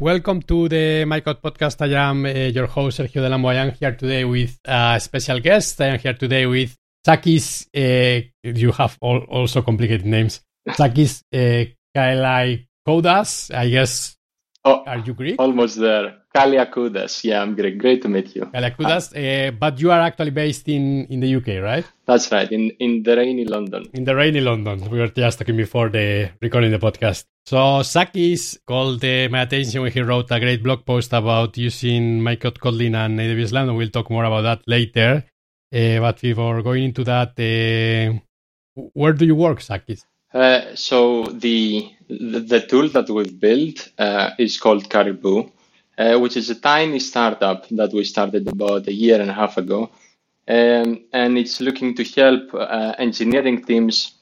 Welcome to the Micronaut podcast. I am uh, your host, Sergio del Amo. I am here today with a special guest. I am here today with Sakis. Uh, you have all, also complicated names. Sakis uh, Kailai Kodas. I guess. Oh, are you Greek? Almost there. Kaliakoudas. Yeah, I'm Greek. Great to meet you. Kaliakoudas. Uh, but you are actually based in, in the UK, right? That's right. In in the rainy London. In the rainy London. We were just talking before the recording the podcast. So Sakis called uh, my attention when he wrote a great blog post about using Micronaut Kotlin and AWS Lambda. We'll talk more about that later. Uh, but before going into that, uh, where do you work, Sakis? Uh, so the, the, the tool that we've built uh, is called Caribou, uh, which is a tiny startup that we started about a year and a half ago, um, and it's looking to help engineering teams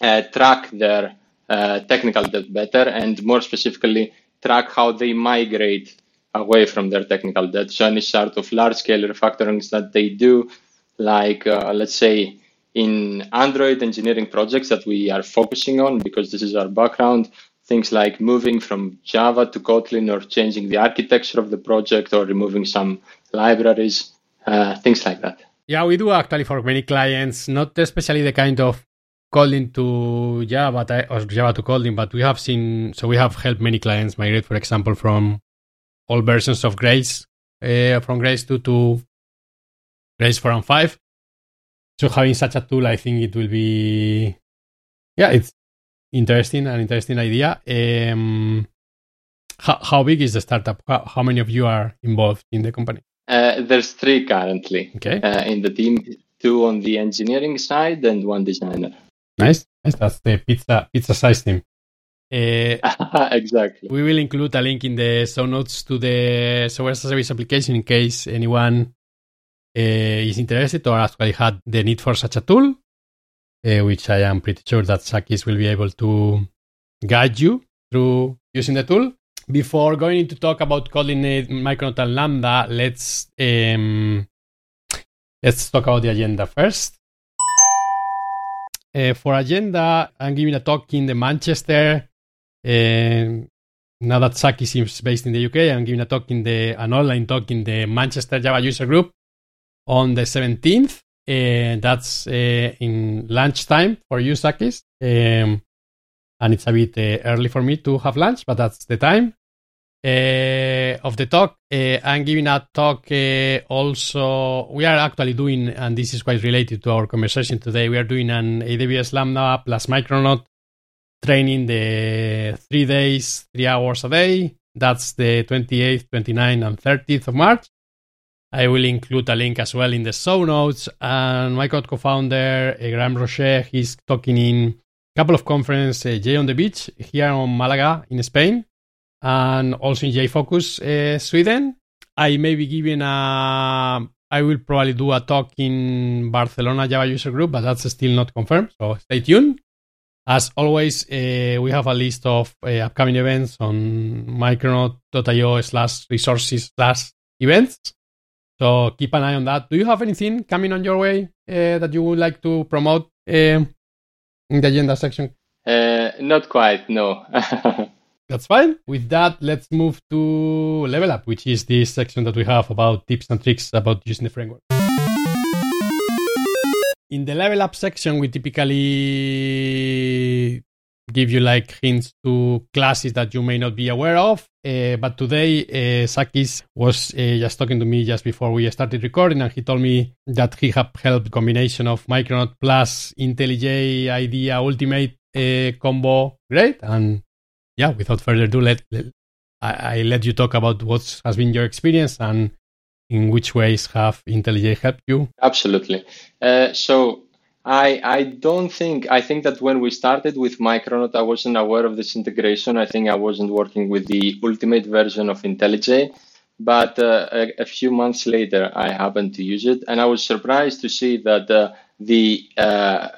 track their technical debt better, and more specifically, track how they migrate away from their technical debt. So any sort of large-scale refactorings that they do, like let's say in Android engineering projects that we are focusing on because this is our background. Things like moving from Java to Kotlin or changing the architecture of the project or removing some libraries, uh, things like that. Yeah, we do actually for many clients, not especially the kind of Kotlin to Java or Java to Kotlin, but we have seen, so we have helped many clients migrate, for example, from all versions of Grails, uh, from Grails 2 to Grails 4 and 5 so having such a tool, I think it will be, yeah, it's interesting, an interesting idea. Um, how, how big is the startup? How, how, many of you are involved in the company? Uh, there's three currently okay. Uh, in the team, two on the engineering side and one designer. Nice, nice. That's the pizza pizza size team. Uh, exactly. We will include a link in the show notes to the software as a service application in case anyone uh, is interested or actually had the need for such a tool, uh, which I am pretty sure that Sakis will be able to guide you through using the tool. Before going to talk about Kotlin Micronaut and Lambda, let's um, let's talk about the agenda first. Uh, for agenda, I'm giving a talk in the Manchester. Now that Saki is based in the UK, I'm giving a talk in the an online talk in the Manchester Java user group on the 17th. Uh, that's uh, in lunchtime for you, Sakis. Um, and it's a bit uh, early for me to have lunch, but that's the time. Uh, of the talk, uh, I'm giving a talk uh, also. We are actually doing, and this is quite related to our conversation today, we are doing an AWS Lambda plus Micronaut training the three days, three hours a day. That's the 28th, 29th, and 30th of March. I will include a link as well in the show notes. And my co-founder, uh, Graeme Rocher, he's talking in a couple of conferences, uh, J on the Beach here on Malaga in Spain, and also in Jfokus uh, Sweden. I may be giving a, I will probably do a talk in Barcelona Java user group, but that's still not confirmed. So stay tuned. As always, uh, we have a list of upcoming events on micronaut.io slash resources slash events. So keep an eye on that. Do you have anything coming on your way uh, that you would like to promote uh, in the agenda section? Uh, not quite, no. That's fine. With that, let's move to Level Up, which is this section that we have about tips and tricks about using the framework. In the Level Up section, we typically give you like hints to classes that you may not be aware of. Uh, but today, uh, Sakis was uh, just talking to me just before we started recording, and he told me that he had helped combination of Micronaut plus IntelliJ IDEA Ultimate uh, combo great. And yeah, without further ado, let, let I, I, let you talk about what has been your experience and in which ways have IntelliJ helped you. Absolutely. Uh, so I I don't think I think that when we started with Micronaut, I wasn't aware of this integration. I think I wasn't working with the ultimate version of IntelliJ, but uh, a, a, few months later, I happened to use it, and I was surprised to see that uh, the uh,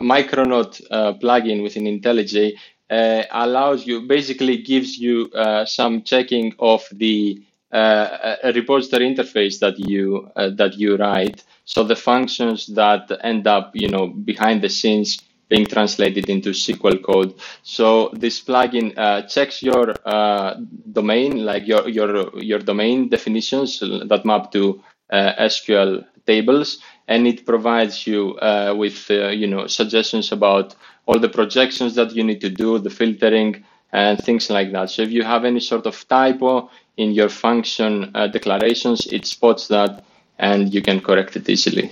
Micronaut uh, plugin within IntelliJ uh, allows you basically gives you uh, some checking of the repository interface that you that you write so the functions that end up, you know, behind the scenes being translated into SQL code. So this plugin uh, checks your uh, domain, like your your your domain definitions that map to uh, SQL tables, and it provides you uh, with uh, you know suggestions about all the projections that you need to do, the filtering, and things like that. So if you have any sort of typo in your function uh, declarations, it spots that and you can correct it easily,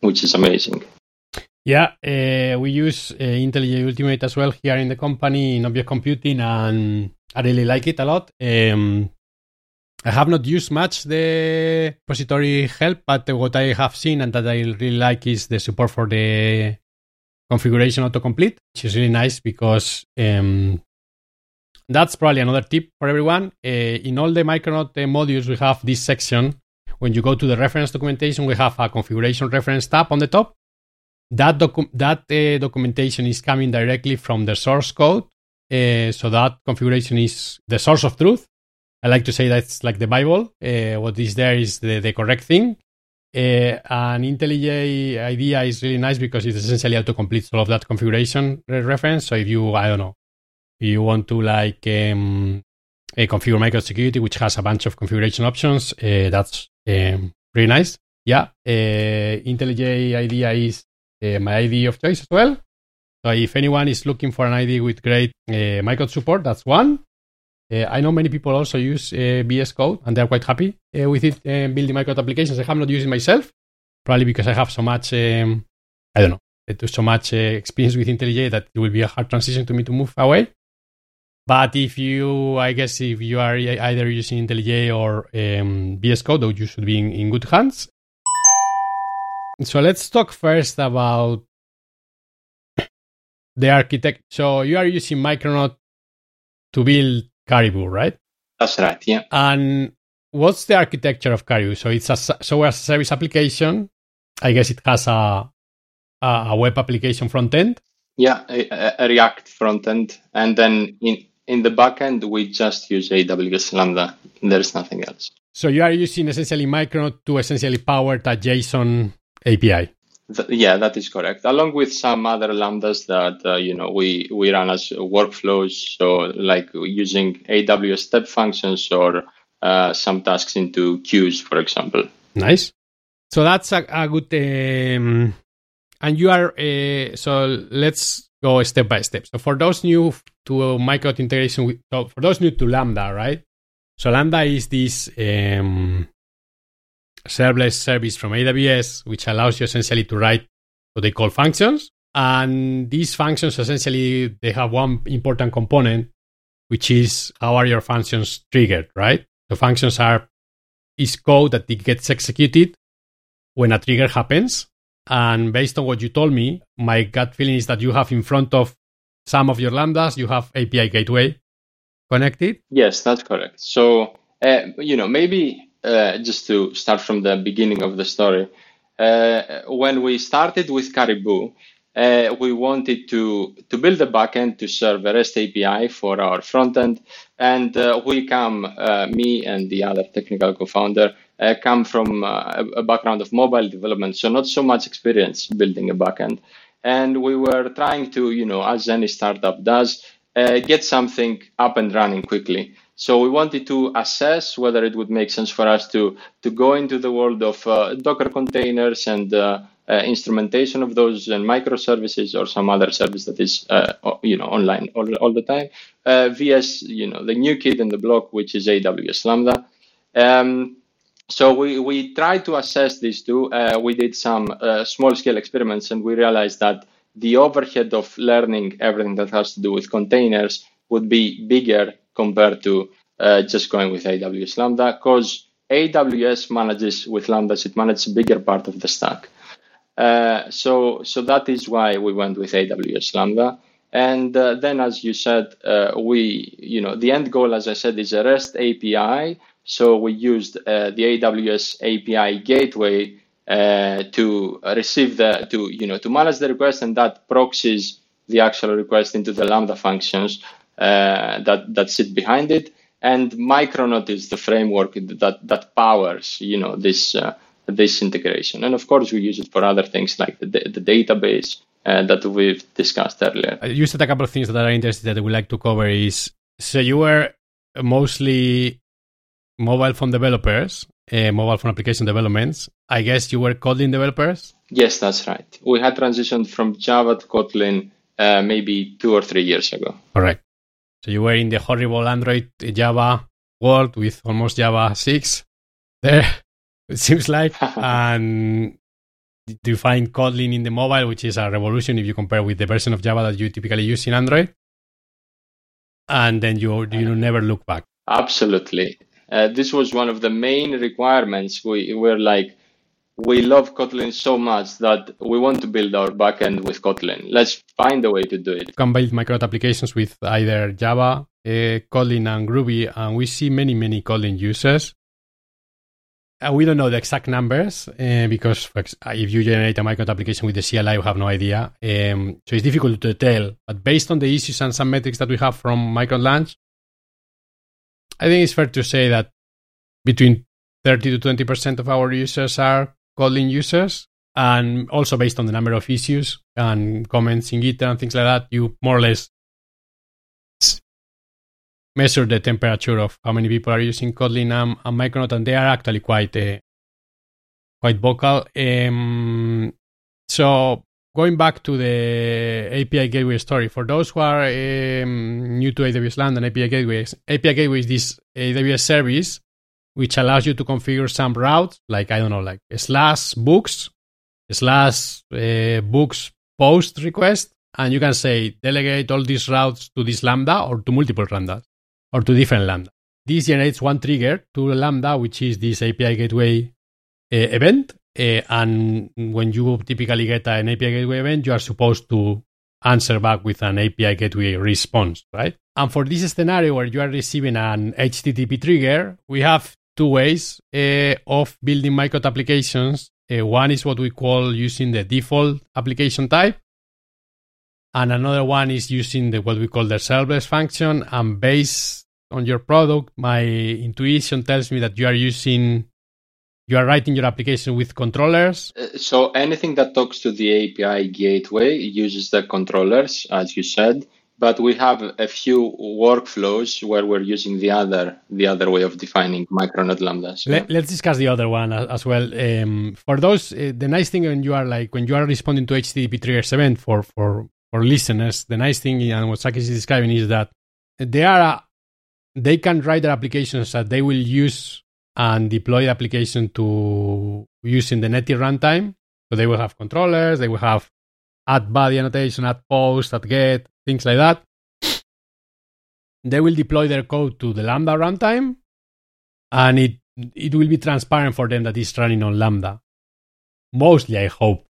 which is amazing. Yeah, uh, we use uh, IntelliJ Ultimate as well here in the company in object computing, and I really like it a lot. Um, I have not used much the repository help, but what I have seen and that I really like is the support for the configuration autocomplete, which is really nice because um, that's probably another tip for everyone. Uh, in all the Micronaut uh, modules, we have this section. When you go to the reference documentation, we have a configuration reference tab on the top. That, docu- that uh, documentation is coming directly from the source code. Uh, so that configuration is the source of truth. I like to say that's like the Bible. Uh, what is there is the, the correct thing. Uh, and IntelliJ idea is really nice because it essentially auto-completes all of that configuration reference. So if you, I don't know, you want to like um, uh, configure which has a bunch of configuration options, uh, that's um, really nice. Yeah, uh, IntelliJ idea is uh, my ID of choice as well. So if anyone is looking for an ID with great uh, micro support, that's one. I know many people also use VS Code and they're quite happy with it building micro applications. I have not used it myself, probably because I have so much, um, I don't know, so much experience with IntelliJ that it will be a hard transition to me to move away. But if you, I guess, if you are either using IntelliJ or um, VS Code, you should be in, in good hands. So let's talk first about the architect. So you are using Micronaut to build Caribou, right? That's right. Yeah. And what's the architecture of Caribou? So it's a software as a service application. I guess it has a a web application front end. Yeah, a, a React front end, and then in in the backend we just use AWS Lambda. There's nothing else. So you are using essentially Micronaut to essentially power that JSON API. Th- yeah, that is correct. Along with some other lambdas that uh, you know we we run as workflows, so like using AWS step functions or uh, some tasks into queues, for example. Nice. So that's a, a good. Um, and you are uh, so let's go step by step. So for those new to Micronaut integration, with, so for those new to Lambda, right? So Lambda is this um, serverless service from AWS, which allows you essentially to write what they call functions. And these functions essentially they have one important component, which is how are your functions triggered, right? The functions are is code that it gets executed when a trigger happens. And based on what you told me, my gut feeling is that you have in front of some of your lambdas, you have API gateway connected. Yes, that's correct. So, uh, you know, maybe uh, just to start from the beginning of the story, uh, when we started with Caribou, uh, we wanted to, to build a backend to serve a REST API for our front end. And uh, we come, uh, me and the other technical co-founder, come from a background of mobile development, so not so much experience building a backend. And we were trying to, you know, as any startup does, get something up and running quickly. So we wanted to assess whether it would make sense for us to to go into the world of uh, Docker containers and uh, uh, instrumentation of those and microservices or some other service that is uh, you know online all, all the time. Uh, VS, you know, the new kid in the block, which is AWS Lambda. Um, so we, we tried to assess these two. Uh, we did some small scale experiments and we realized that the overhead of learning everything that has to do with containers would be bigger compared to uh, just going with AWS Lambda because AWS manages with Lambdas, it manages a bigger part of the stack. Uh, so, so that is why we went with AWS Lambda. And uh, then, as you said, uh, we, you know, the end goal, as I said, is a REST API. So we used uh, the AWS API gateway uh, to receive the, to, you know, to manage the request, and that proxies the actual request into the Lambda functions uh, that that sit behind it. And Micronaut is the framework that that powers, you know, this this integration. And of course, we use it for other things like the, the database uh, that we've discussed earlier. You said a couple of things that are interesting that we like to cover. Is so you were mostly mobile phone developers, uh, mobile phone application developments. I guess you were Kotlin developers. Yes, that's right. We had transitioned from Java to Kotlin uh, maybe two or three years ago. Correct. So you were in the horrible Android Java world with almost Java 6 there, it seems like. and do you find Kotlin in the mobile, which is a revolution if you compare with the version of Java that you typically use in Android? And then you, you never look back. Absolutely. Uh, this was one of the main requirements. We were like, we love Kotlin so much that we want to build our backend with Kotlin. Let's find a way to do it. You can build micro applications with either Java, uh, Kotlin, and Groovy, and we see many, many Kotlin users. Uh, we don't know the exact numbers uh, because if you generate a micro application with the CLI, you have no idea. Um, so it's difficult to tell. But based on the issues and some metrics that we have from Micronaut Launch, I think it's fair to say that between 30 to 20% of our users are Kotlin users. And also based on the number of issues and comments in Git and things like that, you more or less measure the temperature of how many people are using Kotlin and, and Micronaut, and they are actually quite uh, quite vocal. Um, so going back to the API gateway story, for those who are um, new to AWS Lambda and API gateways, API gateway is this AWS service which allows you to configure some routes, like I don't know, like slash books, slash uh, books post request, and you can say delegate all these routes to this lambda or to multiple lambdas or to different lambda. This generates one trigger to the lambda, which is this API gateway uh, event. Uh, and when you typically get an API gateway event, you are supposed to answer back with an API gateway response, right? And for this scenario where you are receiving an HTTP trigger, we have two ways uh, of building micro applications. Uh, one is what we call using the default application type, and another one is using the what we call the serverless function. And based on your product, my intuition tells me that you are using you are writing your application with controllers. Uh, so anything that talks to the API gateway uses the controllers, as you said but we have a few workflows where we're using the other the other way of defining micronaut lambdas. Let, us discuss the other one as well. Um, for those, uh, the nice thing when you are like when you are responding to HTTP triggers event for for for listeners, the nice thing and what Sakis is describing is that they are a, they can write their applications that they will use and deploy the application to using the native runtime. So they will have controllers, they will have add body annotation, add post, add get, things like that. They will deploy their code to the Lambda runtime, and it it will be transparent for them that it's running on Lambda. Mostly, I hope.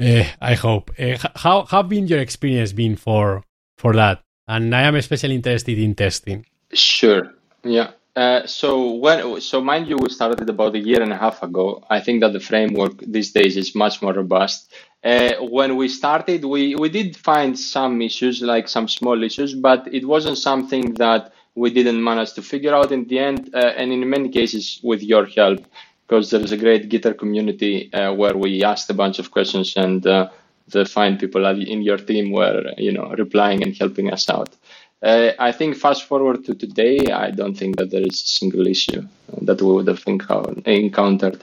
Uh, I hope. Uh, how how been your experience been for for that? And I am especially interested in testing. Sure. Yeah. Uh, so when so mind you, we started about a year and a half ago. I think that the framework these days is much more robust. Uh, when we started, we we did find some issues, like some small issues, but it wasn't something that we didn't manage to figure out in the end. Uh, and in many cases, with your help, because there is a great Gitter community uh, where we asked a bunch of questions and uh, the fine people in your team were you know replying and helping us out. Uh, I think fast forward to today, I don't think that there is a single issue that we would have encountered.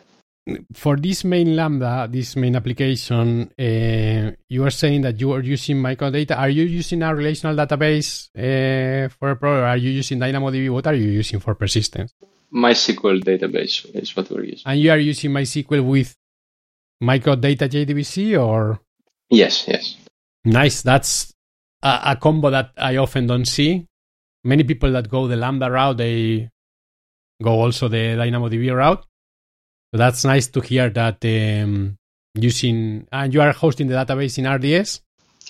For this main Lambda, this main application, uh, you are saying that you are using Micronaut Data. Are you using a relational database uh, for a program? Are you using DynamoDB? What are you using for persistence? MySQL database is what we're using. And you are using MySQL with Micronaut Data JDBC or? Yes, yes. Nice. That's a, a, combo that I often don't see. Many people that go the Lambda route, they go also the DynamoDB route. So that's nice to hear that um, using and you are hosting the database in RDS.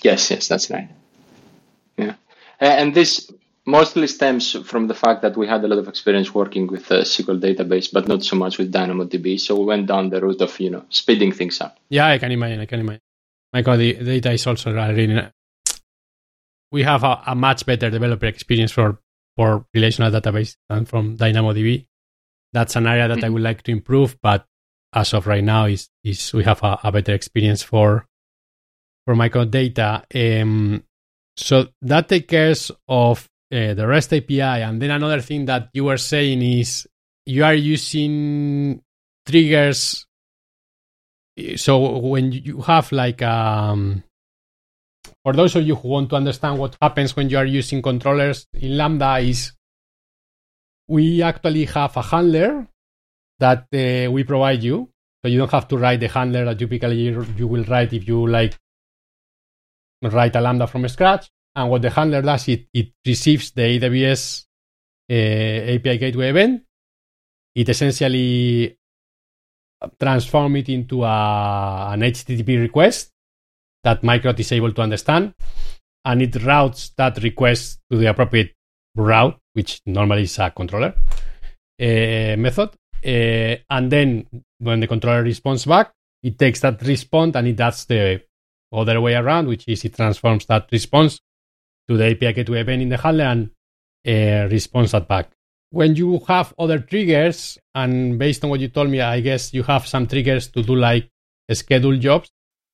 Yes, yes, that's right. Yeah, and this mostly stems from the fact that we had a lot of experience working with a SQL database, but not so much with DynamoDB. So we went down the route of you know speeding things up. Yeah, I can imagine. I can imagine. My God, the data is also really we have a, a, much better developer experience for for relational database than from DynamoDB. That's an area that mm-hmm. I would like to improve, but as of right now, is is we have a, a better experience for for Micronaut Data. Um, so that takes care of uh, the REST API. And then another thing that you were saying is you are using triggers. So when you have like um, for those of you who want to understand what happens when you are using controllers in Lambda is we actually have a handler that uh, we provide you. So you don't have to write the handler that typically you will write if you like write a Lambda from scratch. And what the handler does, it, it receives the AWS uh, API gateway event. It essentially transforms it into a, an HTTP request that Micronaut is able to understand, and it routes that request to the appropriate route, which normally is a controller uh, method. Uh, and then when the controller responds back, it takes that response and it does the other way around, which is it transforms that response to the API gateway event in the handler and uh, responds that back. When you have other triggers, and based on what you told me, I guess you have some triggers to do like schedule jobs.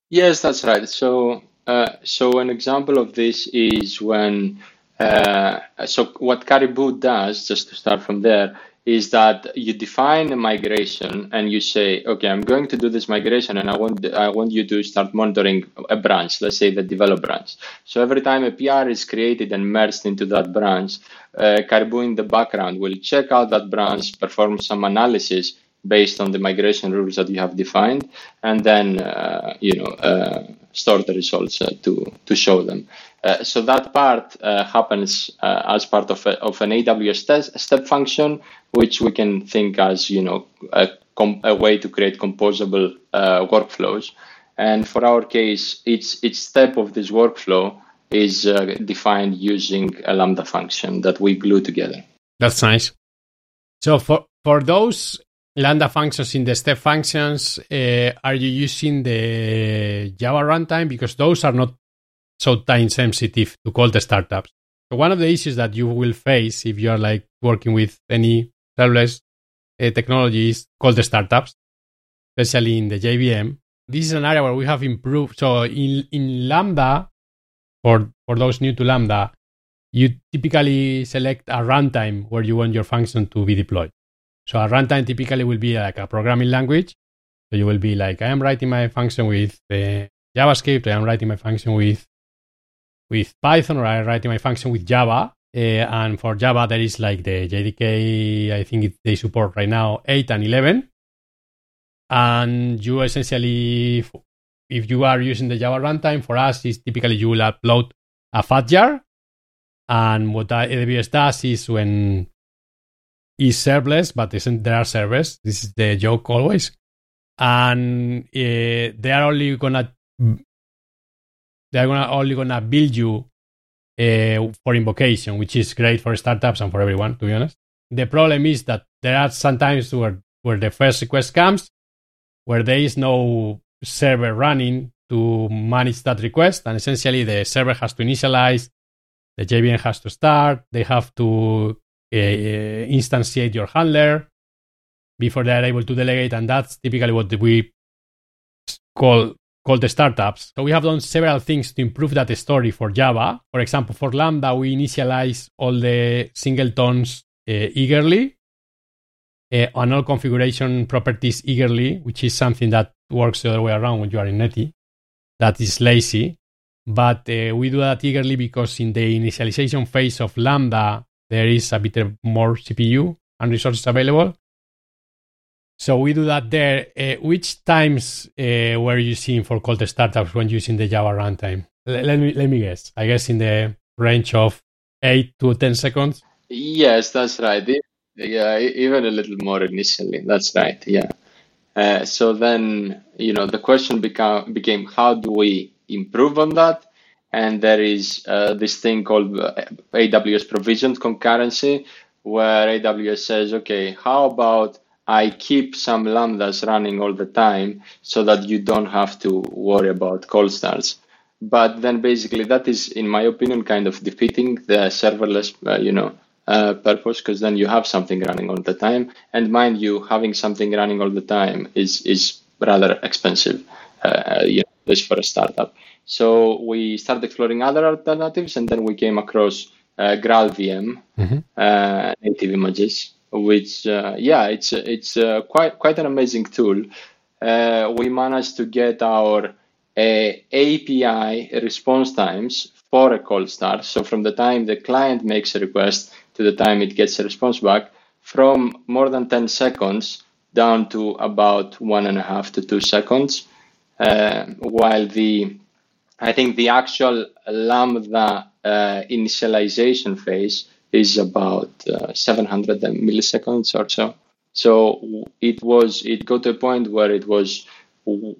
Yes, that's right. So, uh, so an example of this is when uh, so what Caribou does, just to start from there, is that you define a migration and you say, okay, I'm going to do this migration and I want I want you to start monitoring a branch, let's say the develop branch. So every time a PR is created and merged into that branch, uh, Caribou in the background will check out that branch, perform some analysis based on the migration rules that you have defined, and then uh, you know uh, store the results uh, to to show them. Uh, so that part uh, happens uh, as part of, a, of an AWS step function, which we can think as you know a, a way to create composable workflows. And for our case, each each step of this workflow is defined using a Lambda function that we glue together. That's nice. So for for those Lambda functions in the step functions, are you using the Java runtime because those are not so time sensitive to call the startups. So one of the issues that you will face if you are like working with any serverless uh, technology is cold startups, especially in the JVM. This is an area where we have improved. So in in Lambda, for for those new to Lambda, you typically select a runtime where you want your function to be deployed. So a runtime typically will be like a programming language. So you will be like, I am writing my function with uh, JavaScript. I am writing my function with with Python or I'm writing my function with Java. Uh, and for Java, there is like the JDK, I think it, they support right now 8 and 11. And you essentially, if you are using the Java runtime, for us, is typically you will upload a fat jar. And what AWS does is when is serverless, but isn't there are servers. This is the joke always. And uh, they are only gonna they're gonna only gonna build you uh, for invocation, which is great for startups and for everyone, to be honest. The problem is that there are sometimes where where the first request comes, where there is no server running to manage that request, and essentially the server has to initialize, the JVM has to start, they have to instantiate your handler before they are able to delegate, and that's typically what we call called the startups. So we have done several things to improve that story for Java. For example, for Lambda, we initialize all the singletons uh, eagerly uh, and all configuration properties eagerly, which is something that works the other way around when you are in Netty. That is lazy. But uh, we do that eagerly because in the initialization phase of Lambda, there is a bit more CPU and resources available. So we do that there. Uh, which times uh, were you seeing for cold startups when using the Java runtime? L- let me let me guess. I guess in the range of eight to ten seconds. Yes, that's right. Yeah, even a little more initially. That's right. Yeah. Uh, so then, you know, the question became became how do we improve on that? And there is uh, this thing called uh, AWS provisioned concurrency, where AWS says, okay, how about I keep some lambdas running all the time so that you don't have to worry about cold starts. But then basically that is, in my opinion, kind of defeating the serverless, uh, you know, uh, purpose because then you have something running all the time. And mind you, having something running all the time is is rather expensive. Uh, you know, this for a startup. So we started exploring other alternatives, and then we came across uh, GraalVM mm-hmm. uh, native images, which uh, yeah, it's it's uh, quite quite an amazing tool. Uh, we managed to get our uh, API response times for a cold start. So from the time the client makes a request to the time it gets a response back, from more than 10 seconds down to about one and a half to two seconds. Uh, while the, I think the actual Lambda uh, initialization phase is about uh, 700 milliseconds or so. So it was, it got to a point where it was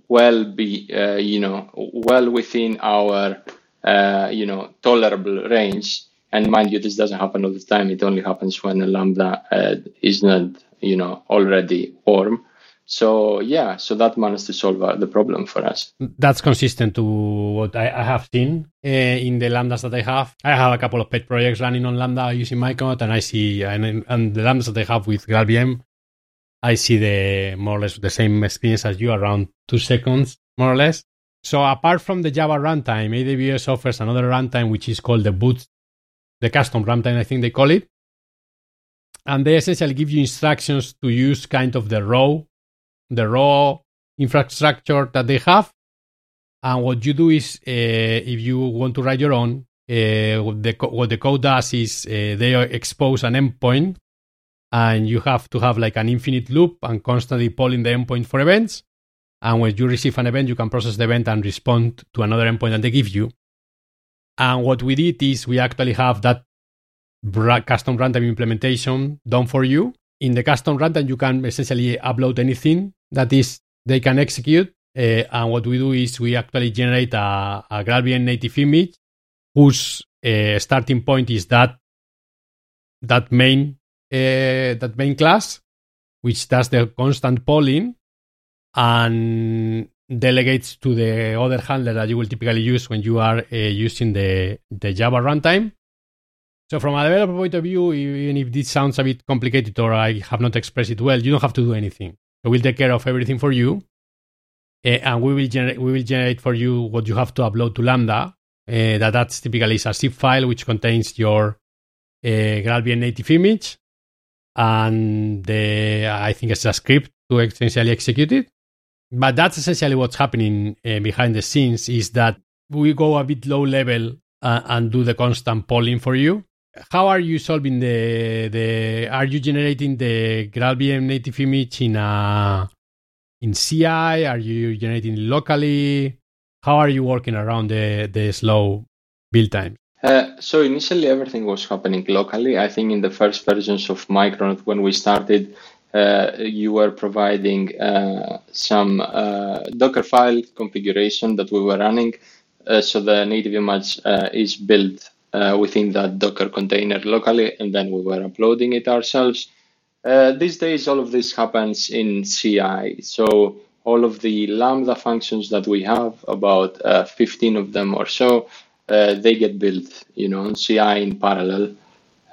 well be, uh, you know, well within our, uh, you know, tolerable range. And mind you, this doesn't happen all the time. It only happens when a lambda uh, is not, you know, already warm. So yeah, so that managed to solve uh, the problem for us. That's consistent to what I, I have seen uh, in the lambdas that I have. I have a couple of pet projects running on lambda using Micronaut, and I see and, and the lambdas that I have with GraalVM, I see the more or less the same experience as you, around two seconds, more or less. So apart from the Java runtime, AWS offers another runtime which is called the boot, the custom runtime, I think they call it. And they essentially give you instructions to use kind of the raw the raw infrastructure that they have. And what you do is, uh, if you want to write your own, uh, what, the what the code does is uh, they expose an endpoint, and you have to have like an infinite loop and constantly polling the endpoint for events. And when you receive an event, you can process the event and respond to another endpoint that they give you. And what we did is we actually have that custom runtime implementation done for you. In the custom runtime, you can essentially upload anything that is they can execute. Uh, and what we do is we actually generate a, a native image whose uh, starting point is that that main uh, that main class, which does the constant polling and delegates to the other handler that you will typically use when you are uh, using the, the Java runtime. So from a developer point of view, even if this sounds a bit complicated or I have not expressed it well, you don't have to do anything. We will take care of everything for you, uh, and we will generate we will generate for you what you have to upload to Lambda. Uh, that that's typically is a zip file which contains your uh, GraalVM native image, and the I think it's a script to essentially execute it. But that's essentially what's happening uh, behind the scenes. Is that we go a bit low level and do the constant polling for you how are you solving the the are you generating the GraalVM native image in a in CI? Are you generating locally? How are you working around the the slow build time? Uh, so initially everything was happening locally. I think in the first versions of Micronaut when we started, uh, you were providing uh, some uh, Docker file configuration that we were running. Uh, so the native image uh, is built uh, within that Docker container locally, and then we were uploading it ourselves. Uh, these days, all of this happens in CI. So all of the Lambda functions that we have, about uh, 15 of them or so, uh, they get built, you know, on CI in parallel,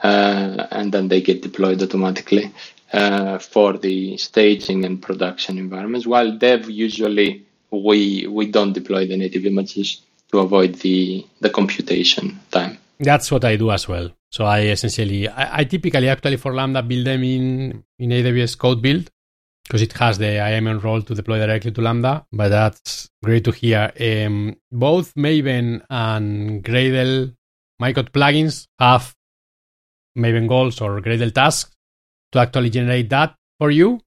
uh, and then they get deployed automatically uh, for the staging and production environments. While dev, usually we we don't deploy the native images to avoid the the computation time. That's what I do as well. So I essentially, I, I typically actually for Lambda build them in, in AWS code build because it has the IAM role to deploy directly to Lambda. But that's great to hear. Um, both Maven and Gradle Micronaut plugins have Maven goals or Gradle tasks to actually generate that for you.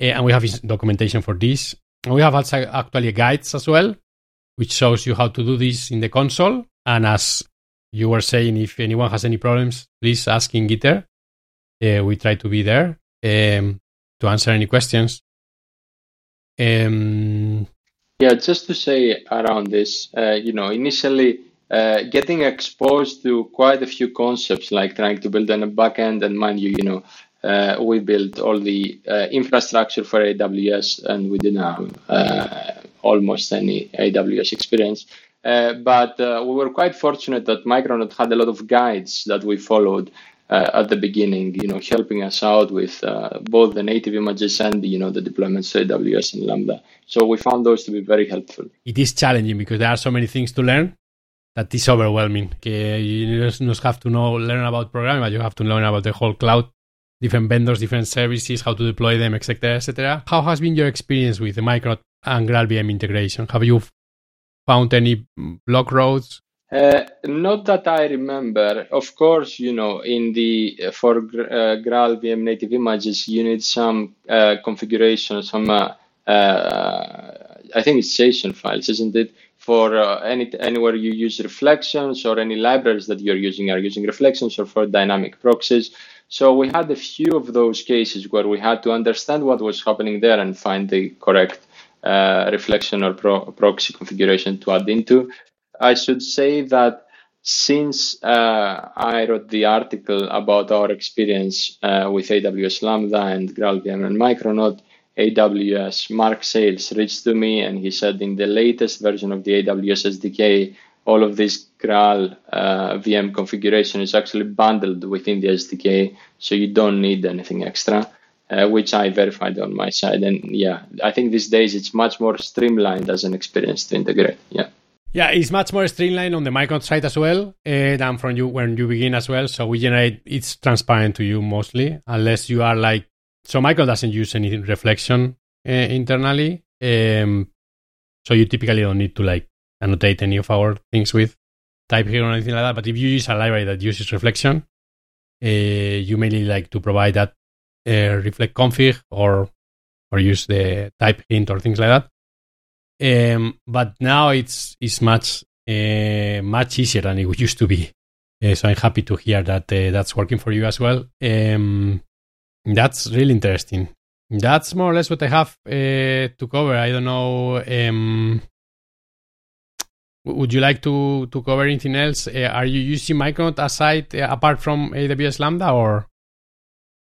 Uh, and we have documentation for this. And we have also actually guides as well, which shows you how to do this in the console. And as you were saying if anyone has any problems, please ask in Gitter. Uh, we try to be there um, to answer any questions. Um, yeah, just to say around this, uh, you know, initially uh, getting exposed to quite a few concepts like trying to build on a backend, and mind you, you know, uh, we built all the uh, infrastructure for AWS, and we didn't have uh, almost any AWS experience. Uh, but uh, we were quite fortunate that Micronaut had a lot of guides that we followed uh, at the beginning, you know, helping us out with both the native images and you know the deployments to AWS and Lambda. So we found those to be very helpful. It is challenging because there are so many things to learn that is overwhelming. You just have to know learn about programming, but you have to learn about the whole cloud, different vendors, different services, how to deploy them, etc., etc. How has been your experience with the Micronaut and GraalVM integration? Have you found any block roads uh, not that I remember. Of course, you know, in the for uh, Graal VM native images, you need some uh, configuration, some uh, uh, I think it's JSON files, isn't it? For uh, any anywhere you use reflections or any libraries that you're using are using reflections or for dynamic proxies. So we had a few of those cases where we had to understand what was happening there and find the correct reflection or pro proxy configuration to add into. I should say that since uh, I wrote the article about our experience uh, with AWS Lambda and GraalVM and Micronaut, AWS Mark Sailes reached to me and he said in the latest version of the AWS SDK, all of this Graal uh, VM configuration is actually bundled within the SDK, so you don't need anything extra, uh, which I verified on my side. And yeah, I think these days it's much more streamlined as an experience to integrate. Yeah. Yeah, it's much more streamlined on the Micronaut side as well uh, than from you when you begin as well. So we generate it's transparent to you mostly, unless you are like so. Micronaut doesn't use any reflection uh, internally, um, so you typically don't need to like annotate any of our things with type here or anything like that. But if you use a library that uses reflection, uh, you mainly like to provide that reflect config or or use the type hint or things like that. Um, but now it's it's much uh, much easier than it used to be. Uh, so I'm happy to hear that uh, that's working for you as well. Um, that's really interesting. That's more or less what I have uh, to cover. I don't know. Um, would you like to to cover anything else? Uh, are you using Micronaut aside uh, apart from AWS Lambda, or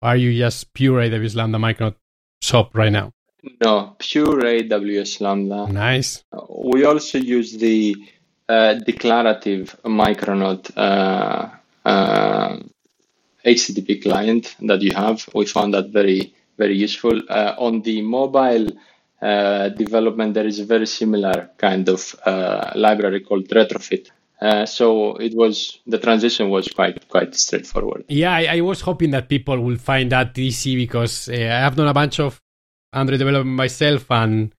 are you just pure AWS Lambda Micronaut shop right now? No, pure AWS Lambda. Nice. We also use the uh, declarative Micronaut uh, uh, HTTP client that you have. We found that very, very useful. Uh, on the mobile uh, development, there is a very similar kind of uh, library called Retrofit. So it was the transition was quite quite straightforward. Yeah, I, I was hoping that people will find that easy because I have done a bunch of Android development myself, and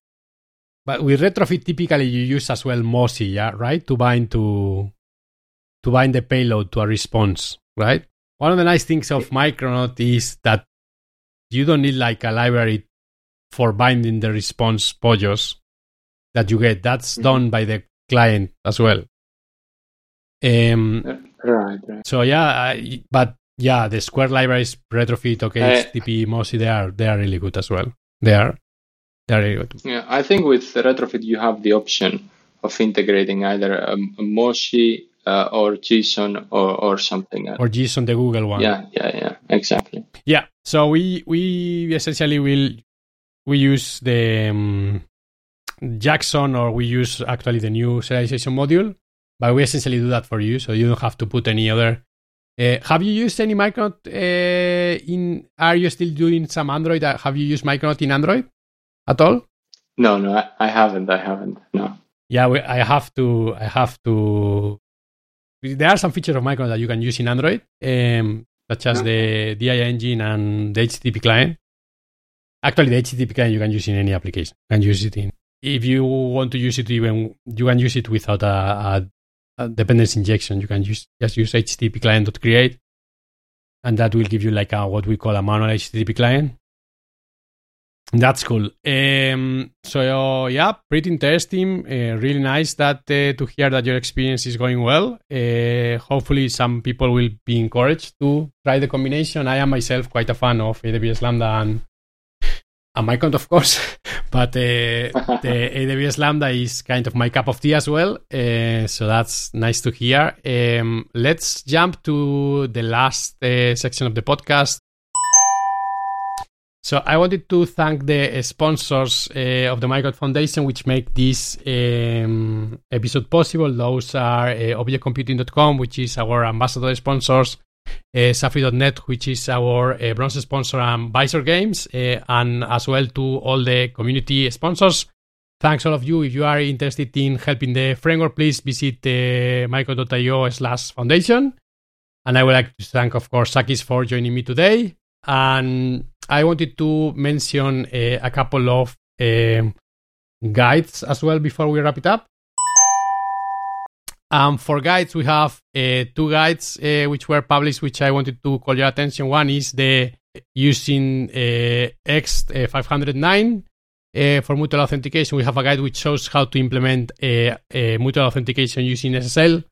but with retrofit typically you use as well Moshi, yeah, right, to bind to to bind the payload to a response, right? One of the nice things of Micronaut is that you don't need like a library for binding the response POJOs that you get. That's mm-hmm. done by the client as well. Um, right, right. So yeah, I, but yeah, the Square libraries, Retrofit, OK, uh, HTTP, Moshi, they are they are really good as well. They are they are really good. Yeah, I think with Retrofit you have the option of integrating either a, a Moshi uh, or Gson or, or something else. Or Gson, the Google one. Yeah, yeah, yeah, exactly. Yeah, so we we essentially will we use the um, Jackson or we use actually the new serialization module, but we essentially do that for you, so you don't have to put any other uh, have you used any Micronaut uh, in? Are you still doing some Android? Uh, have you used Micronaut in Android at all? No, no, I, I haven't. I haven't. No. Yeah, we, I have to. I have to. There are some features of Micronaut that you can use in Android, um, such as the DI engine and the HTTP client. Actually, the HTTP client you can use in any application. You can use it in. If you want to use it, even you can use it without a, a dependency injection. You can use just use HTTP client.create, and that will give you like a what we call a manual HTTP client. That's cool. Um, so yeah, pretty interesting. Uh, really nice that uh, to hear that your experience is going well. Uh, hopefully, some people will be encouraged to try the combination. I am myself quite a fan of AWS Lambda and and Micronaut, of course. but uh, the AWS Lambda is kind of my cup of tea as well. Uh, so that's nice to hear. Um, let's jump to the last uh, section of the podcast. So I wanted to thank the sponsors uh, of the Micronaut Foundation, which make this um, episode possible. Those are uh, ObjectComputing.com, which is our ambassador sponsors, uh, Safri.net, which is our uh, bronze sponsor and Vizor Games, uh, and as well to all the community sponsors. Thanks all of you. If you are interested in helping the framework, please visit uh, micronaut.io slash foundation. And I would like to thank, of course, Sakis for joining me today. And I wanted to mention a couple of guides as well before we wrap it up. Um, for guides, we have uh, two guides uh, which were published, which I wanted to call your attention. One is the using uh, X509 uh, for mutual authentication. We have a guide which shows how to implement uh, mutual authentication using SSL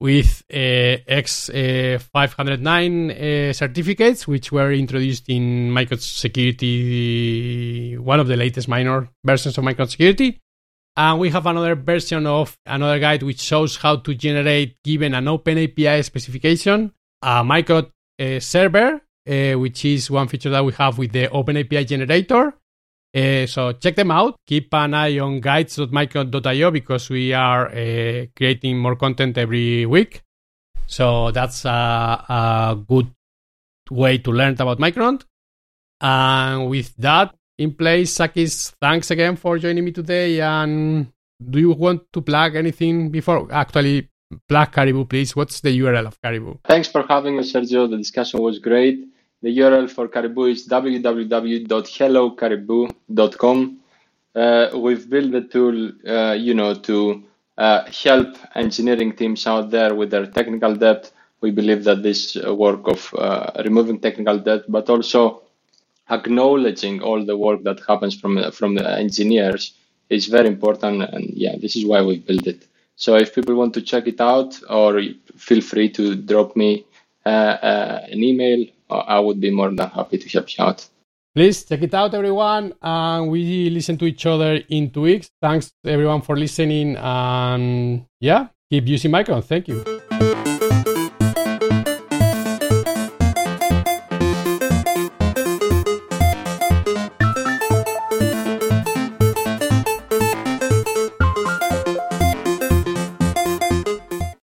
with uh, X509 uh, certificates, which were introduced in Micronaut Security, one of the latest minor versions of Micronaut Security. And we have another version of another guide which shows how to generate, given an OpenAPI specification, a micro uh, server, uh, which is one feature that we have with the OpenAPI generator. Uh, so check them out. Keep an eye on guides.micronaut.io because we are uh, creating more content every week. So that's a, a, good way to learn about Micronaut. And with that, in place. Sakis, thanks again for joining me today. And do you want to plug anything before actually plug Caribou, please? What's the URL of Caribou? Thanks for having us, Sergio. The discussion was great. The URL for Caribou is www.hellocaribou.com. Uh, we've built the tool, uh, you know, to uh, help engineering teams out there with their technical debt. We believe that this work of uh, removing technical debt, but also acknowledging all the work that happens from from the engineers is very important and yeah this is why we built it. So if people want to check it out or feel free to drop me uh, uh, an email i would be more than happy to help you out. Please check it out everyone and we listen to each other in two weeks. Thanks everyone for listening and yeah keep using Micronaut. Thank you